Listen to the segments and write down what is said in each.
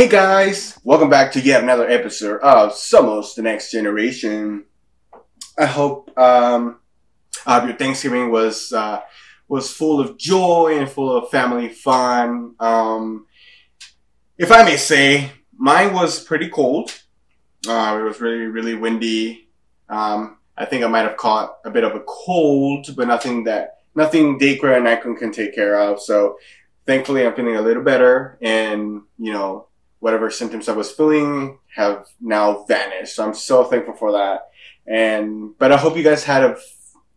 Hey guys, welcome back to yet another episode of Somos the Next Generation. I hope um, uh, your Thanksgiving was uh, was full of joy and full of family fun. Um, if I may say, mine was pretty cold. Uh, it was really really windy. Um, I think I might have caught a bit of a cold, but nothing that nothing Dacre and I can take care of. So thankfully, I'm feeling a little better, and you know whatever symptoms I was feeling have now vanished. So I'm so thankful for that. And, but I hope you guys had a,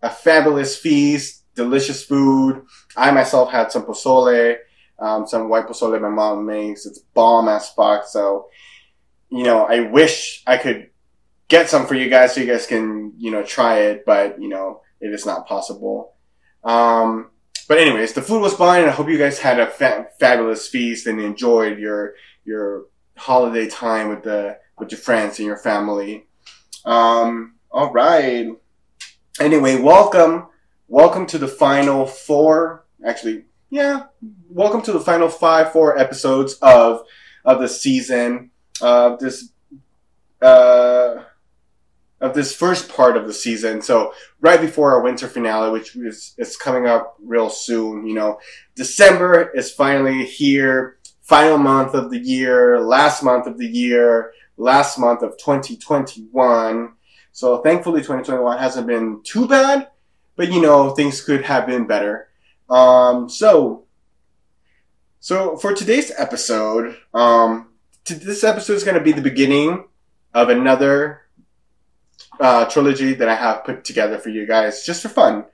a fabulous feast, delicious food. I myself had some pozole, um, some white pozole my mom makes. It's bomb as fuck. So, you know, I wish I could get some for you guys so you guys can, you know, try it, but, you know, it is not possible. Um, but anyways, the food was fine. I hope you guys had a fa- fabulous feast and enjoyed your your holiday time with the with your friends and your family. Um, all right. Anyway, welcome, welcome to the final four. Actually, yeah, welcome to the final five, four episodes of of the season. of this uh, of this first part of the season. So right before our winter finale, which is, is coming up real soon. You know, December is finally here final month of the year, last month of the year, last month of 2021. So thankfully 2021 hasn't been too bad, but you know, things could have been better. Um, so, so for today's episode, um, t- this episode is going to be the beginning of another uh, trilogy that I have put together for you guys just for fun.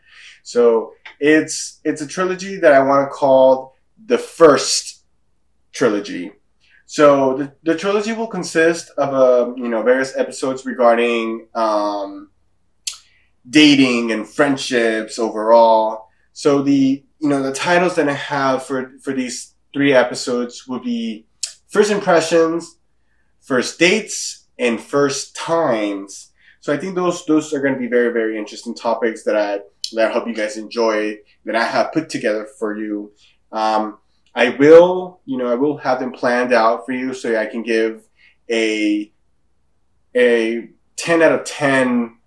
So it's it's a trilogy that I want to call the first trilogy. So the, the trilogy will consist of a uh, you know various episodes regarding um, dating and friendships overall. So the you know the titles that I have for for these three episodes will be first impressions, first dates, and first times. So I think those those are going to be very very interesting topics that I that I hope you guys enjoy that I have put together for you. Um, I will, you know, I will have them planned out for you so I can give a a ten out of ten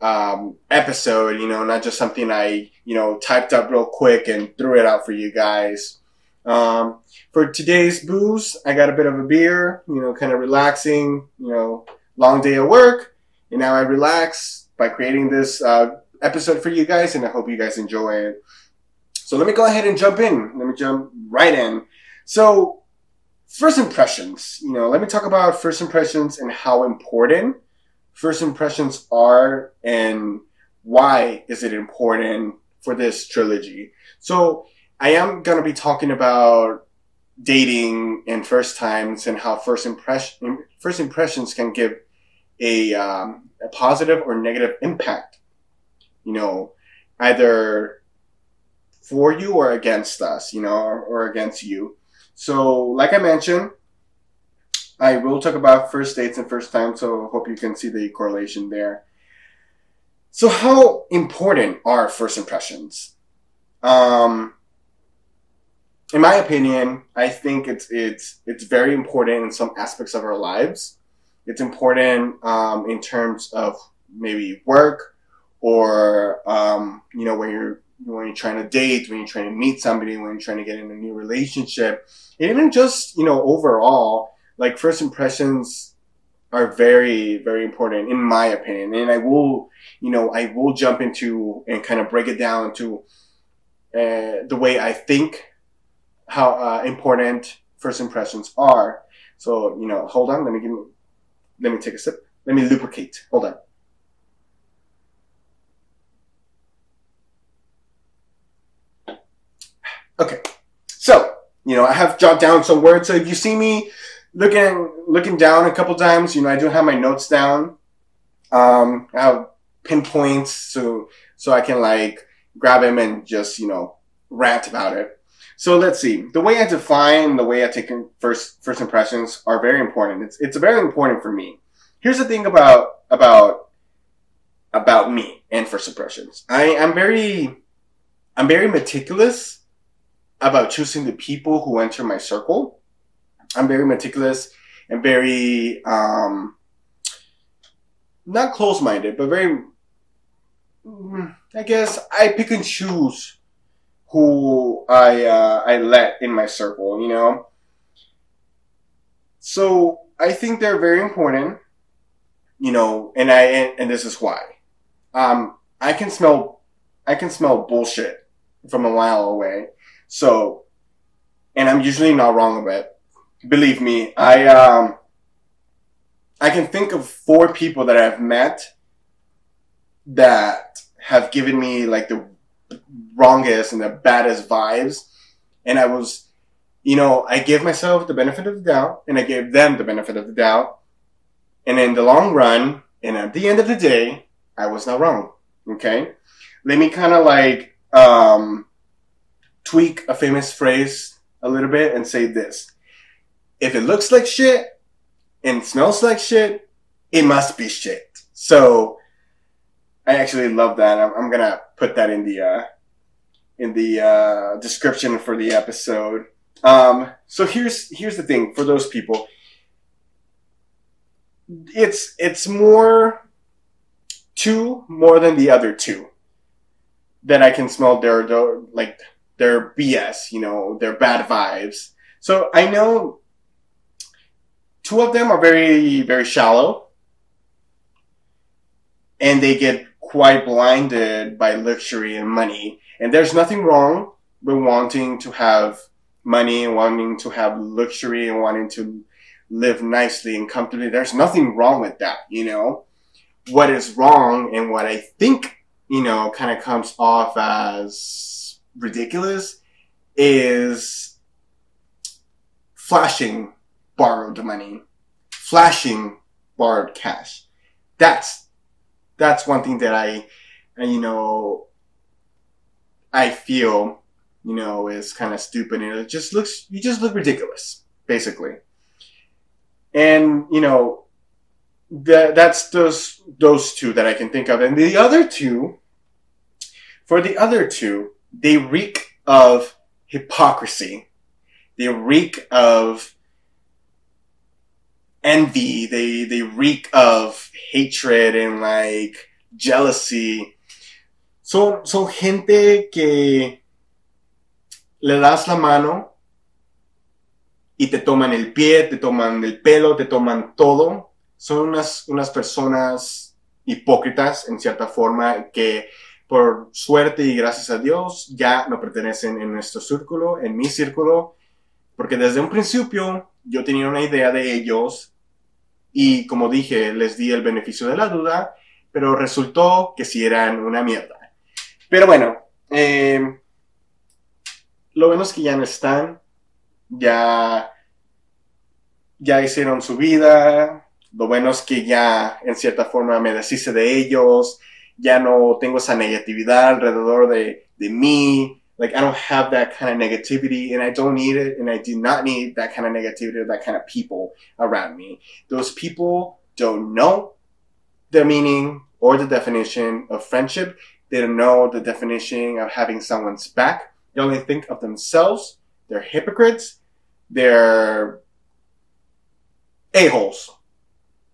um, episode. You know, not just something I you know typed up real quick and threw it out for you guys. Um, for today's booze, I got a bit of a beer. You know, kind of relaxing. You know, long day of work, and now I relax by creating this uh, episode for you guys, and I hope you guys enjoy it. So let me go ahead and jump in. Let me jump right in. So first impressions, you know, let me talk about first impressions and how important first impressions are and why is it important for this trilogy. So I am going to be talking about dating and first times and how first impression first impressions can give a, um, a positive or negative impact. You know, either for you or against us, you know, or, or against you. So, like I mentioned, I will talk about first dates and first time, so hope you can see the correlation there. So, how important are first impressions? Um, in my opinion, I think it's it's it's very important in some aspects of our lives. It's important um, in terms of maybe work or um, you know when you're when you're trying to date, when you're trying to meet somebody, when you're trying to get in a new relationship, and even just, you know, overall, like first impressions are very, very important in my opinion. And I will, you know, I will jump into and kind of break it down to uh, the way I think how uh, important first impressions are. So, you know, hold on, let me give me, let me take a sip. Let me lubricate. Hold on. Okay. So, you know, I have jotted down some words. So if you see me looking looking down a couple times, you know, I do have my notes down. Um, I have pinpoints so so I can like grab him and just you know rant about it. So let's see. The way I define, the way I take first first impressions are very important. It's it's very important for me. Here's the thing about about about me and first impressions. I am very I'm very meticulous about choosing the people who enter my circle. I'm very meticulous and very um not close minded, but very I guess I pick and choose who I uh, I let in my circle, you know. So I think they're very important, you know, and I and, and this is why. Um, I can smell I can smell bullshit from a mile away. So, and I'm usually not wrong about it. Believe me, I um I can think of four people that I've met that have given me like the wrongest and the baddest vibes. And I was, you know, I gave myself the benefit of the doubt and I gave them the benefit of the doubt. And in the long run, and at the end of the day, I was not wrong. Okay. Let me kind of like, um, tweak a famous phrase a little bit and say this. If it looks like shit and smells like shit, it must be shit. So I actually love that. I'm, I'm gonna put that in the uh, in the uh, description for the episode. Um, so here's here's the thing for those people. It's it's more two more than the other two that I can smell their, like their BS, you know, they're bad vibes. So I know two of them are very very shallow and they get quite blinded by luxury and money. And there's nothing wrong with wanting to have money and wanting to have luxury and wanting to live nicely and comfortably. There's nothing wrong with that, you know? What is wrong and what I think, you know, kind of comes off as ridiculous is flashing borrowed money, flashing borrowed cash. That's that's one thing that I, you know, I feel, you know, is kind of stupid and it just looks, you just look ridiculous, basically. And, you know, that, that's those, those two that I can think of. And the other two, for the other two, they reek of hypocrisy. They reek of envy. They they reek of hatred and like jealousy. Son, son gente que le das la mano y te toman el pie, te toman el pelo, te toman todo. Son unas, unas personas hipócritas en cierta forma que por suerte y gracias a Dios ya no pertenecen en nuestro círculo, en mi círculo, porque desde un principio yo tenía una idea de ellos y como dije, les di el beneficio de la duda, pero resultó que sí eran una mierda. Pero bueno, eh, lo bueno es que ya no están, ya, ya hicieron su vida, lo bueno es que ya en cierta forma me deshice de ellos, ya no tengo esa negatividad alrededor de, de mí, like I don't have that kind of negativity and I don't need it and I do not need that kind of negativity or that kind of people around me. Those people don't know the meaning or the definition of friendship. They don't know the definition of having someone's back. They only think of themselves. They're hypocrites. They're a-holes.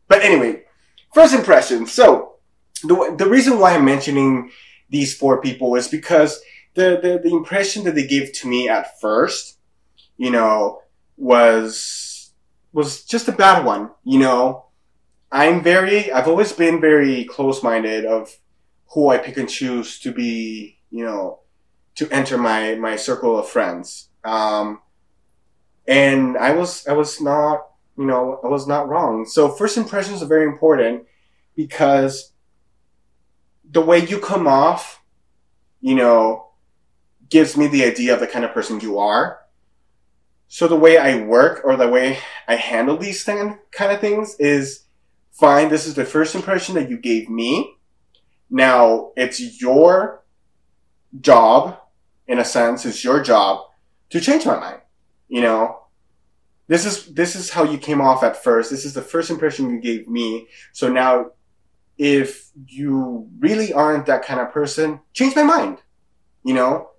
But anyway, first impressions. So the, the reason why I'm mentioning these four people is because the, the, the impression that they gave to me at first, you know, was, was just a bad one, you know. I'm very, I've always been very close-minded of who I pick and choose to be, you know, to enter my, my circle of friends. Um, and I was, I was not, you know, I was not wrong. So first impressions are very important because the way you come off, you know, gives me the idea of the kind of person you are. So the way I work or the way I handle these thing, kind of things is fine. This is the first impression that you gave me. Now it's your job, in a sense, it's your job to change my mind. You know, this is this is how you came off at first. This is the first impression you gave me. So now, if you really aren't that kind of person, change my mind. You know,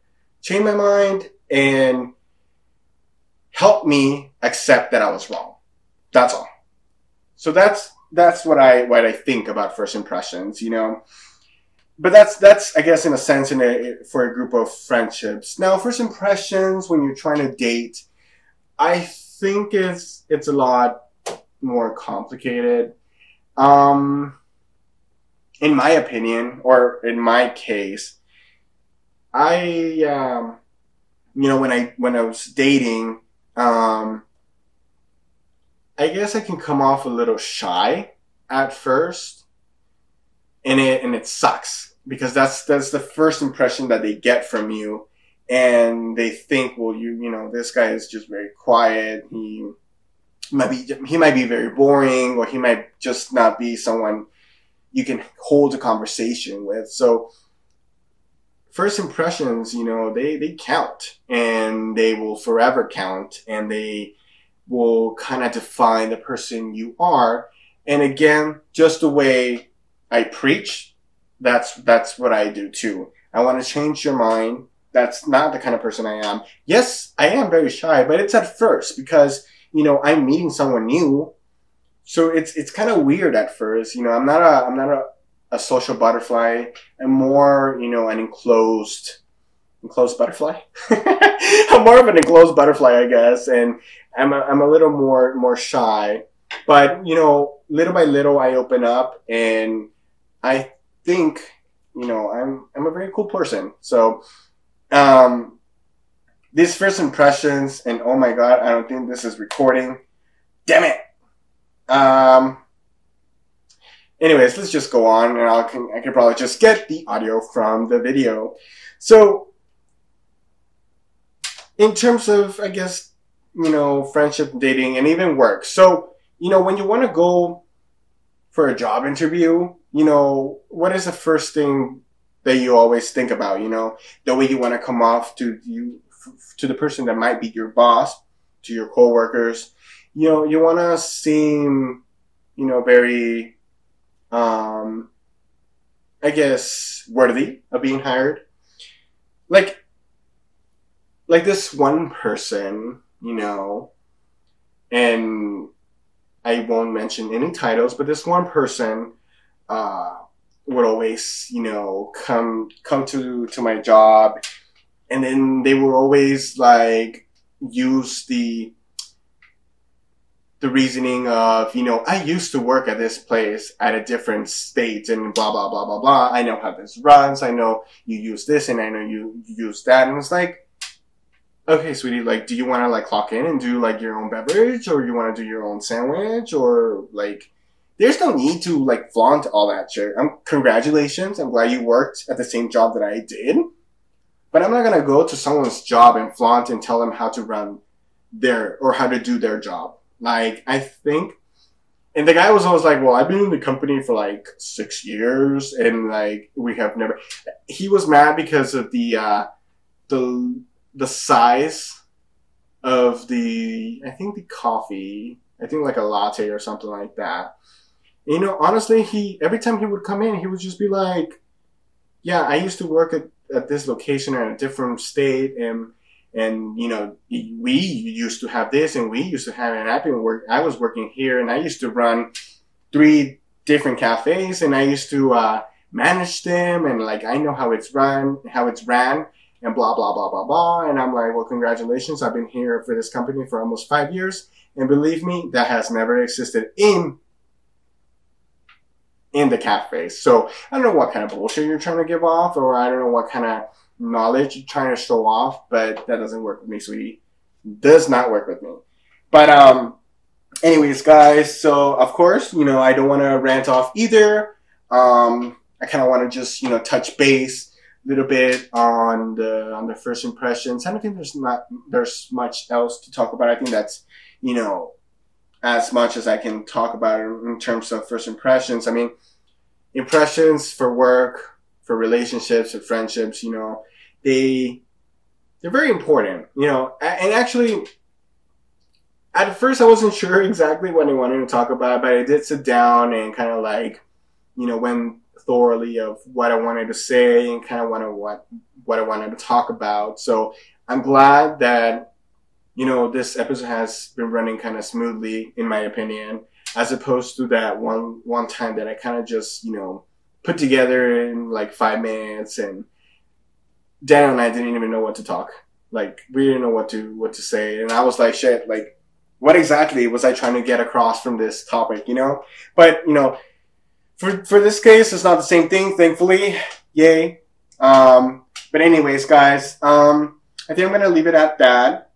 change my mind and help me accept that I was wrong. That's all. So that's that's what I what I think about first impressions. You know but that's that's I guess in a sense in a for a group of friendships. Now, first impressions when you're trying to date, I think it's it's a lot more complicated. Um, in my opinion, or in my case, I um, you know when I when I was dating, um, I guess I can come off a little shy at first and it and it sucks because that's that's the first impression that they get from you and they think well you you know this guy is just very quiet he might be he might be very boring or he might just not be someone you can hold a conversation with so first impressions you know they they count and they will forever count and they will kind of define the person you are and again just the way I preach. That's that's what I do too. I want to change your mind. That's not the kind of person I am. Yes, I am very shy, but it's at first because you know I'm meeting someone new, so it's it's kind of weird at first. You know, I'm not a I'm not a, a social butterfly. I'm more you know an enclosed enclosed butterfly. I'm more of an enclosed butterfly, I guess, and I'm a, I'm a little more more shy. But you know, little by little, I open up and I think, you know, I'm I'm a very cool person. So um these first impressions and oh my god, I don't think this is recording. Damn it. Um anyways, let's just go on and I can I can probably just get the audio from the video. So in terms of I guess, you know, friendship, dating, and even work. So, you know, when you want to go for a job interview, you know, what is the first thing that you always think about? You know, the way you want to come off to you, to the person that might be your boss, to your coworkers. You know, you want to seem, you know, very, um, I guess, worthy of being hired. Like, like this one person, you know, and I won't mention any titles, but this one person uh, would always, you know, come come to to my job, and then they would always like use the the reasoning of, you know, I used to work at this place at a different state and blah, blah, blah, blah, blah. I know how this runs. I know you use this and I know you use that. And it's like, okay, sweetie, like, do you want to like clock in and do like your own beverage or you want to do your own sandwich or like, there's no need to like flaunt all that shit. I'm, congratulations. I'm glad you worked at the same job that I did. But I'm not gonna go to someone's job and flaunt and tell them how to run their or how to do their job. Like I think, and the guy was always like, "Well, I've been in the company for like six years, and like we have never." He was mad because of the uh, the the size of the I think the coffee. I think like a latte or something like that you know, honestly, he every time he would come in, he would just be like, "Yeah, I used to work at, at this location in a different state, and and you know, we used to have this, and we used to have app, and work. I was working here, and I used to run three different cafes, and I used to uh, manage them, and like I know how it's run, how it's ran." And blah blah blah blah blah, and I'm like, well, congratulations! I've been here for this company for almost five years, and believe me, that has never existed in in the cafe. So I don't know what kind of bullshit you're trying to give off, or I don't know what kind of knowledge trying to show off, but that doesn't work with me, sweetie. Does not work with me. But um, anyways, guys. So of course, you know, I don't want to rant off either. Um, I kind of want to just you know touch base a little bit on the on the first impressions. I don't think there's not there's much else to talk about. I think that's you know as much as I can talk about in terms of first impressions. I mean, impressions for work, for relationships, for friendships, you know, they they're very important, you know. And actually, at first I wasn't sure exactly what I wanted to talk about, but I did sit down and kind of like, you know, went thoroughly of what I wanted to say and kind of what what I wanted to talk about. So I'm glad that you know this episode has been running kind of smoothly, in my opinion, as opposed to that one one time that I kind of just you know put together in like five minutes and Daniel and I didn't even know what to talk. Like we didn't know what to what to say, and I was like, shit, like what exactly was I trying to get across from this topic, you know? But, you know, for, for this case, it's not the same thing, thankfully. Yay. Um, but anyways, guys, um, I think I'm to leave it at that.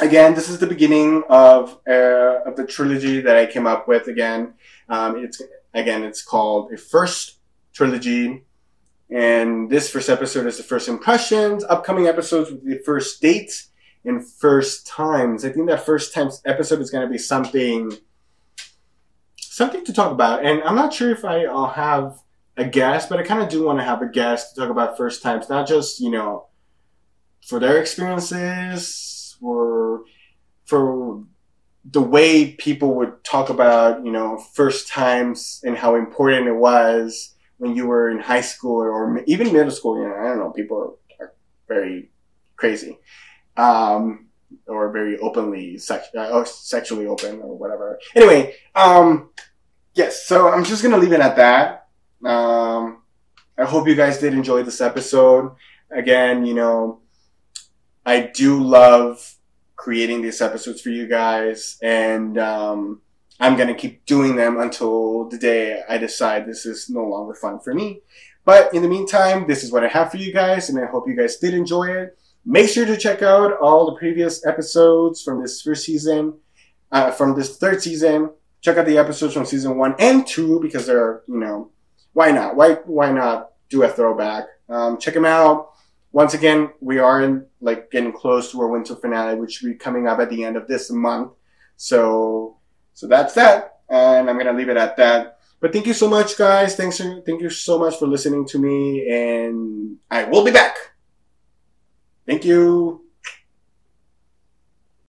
Again, this is the beginning of, uh, of the trilogy that I came up with again. Um, it's, again, it's called a first trilogy. And this first episode is the first impressions. Upcoming episodes will be the first dates and first times. I think that first times episode is going to be something, something to talk about. And I'm not sure if I, will have a guest, but I kind of do want to have a guest to talk about first times, not just, you know, for their experiences or for the way people would talk about, you know, first times and how important it was when you were in high school or even middle school. You know, I don't know, people are very crazy um, or very openly sex- uh, or sexually open or whatever. Anyway, um, yes. So I'm just gonna leave it at that. Um, I hope you guys did enjoy this episode. Again, you know, I do love creating these episodes for you guys, and um, I'm gonna keep doing them until the day I decide this is no longer fun for me. But in the meantime, this is what I have for you guys, and I hope you guys did enjoy it. Make sure to check out all the previous episodes from this first season, uh, from this third season. Check out the episodes from season one and two because they're, you know, why not? Why why not do a throwback? Um, check them out. Once again, we are in like getting close to our winter finale, which will be coming up at the end of this month. So so that's that, and I'm gonna leave it at that. But thank you so much, guys. Thanks, thank you so much for listening to me, and I will be back. Thank you.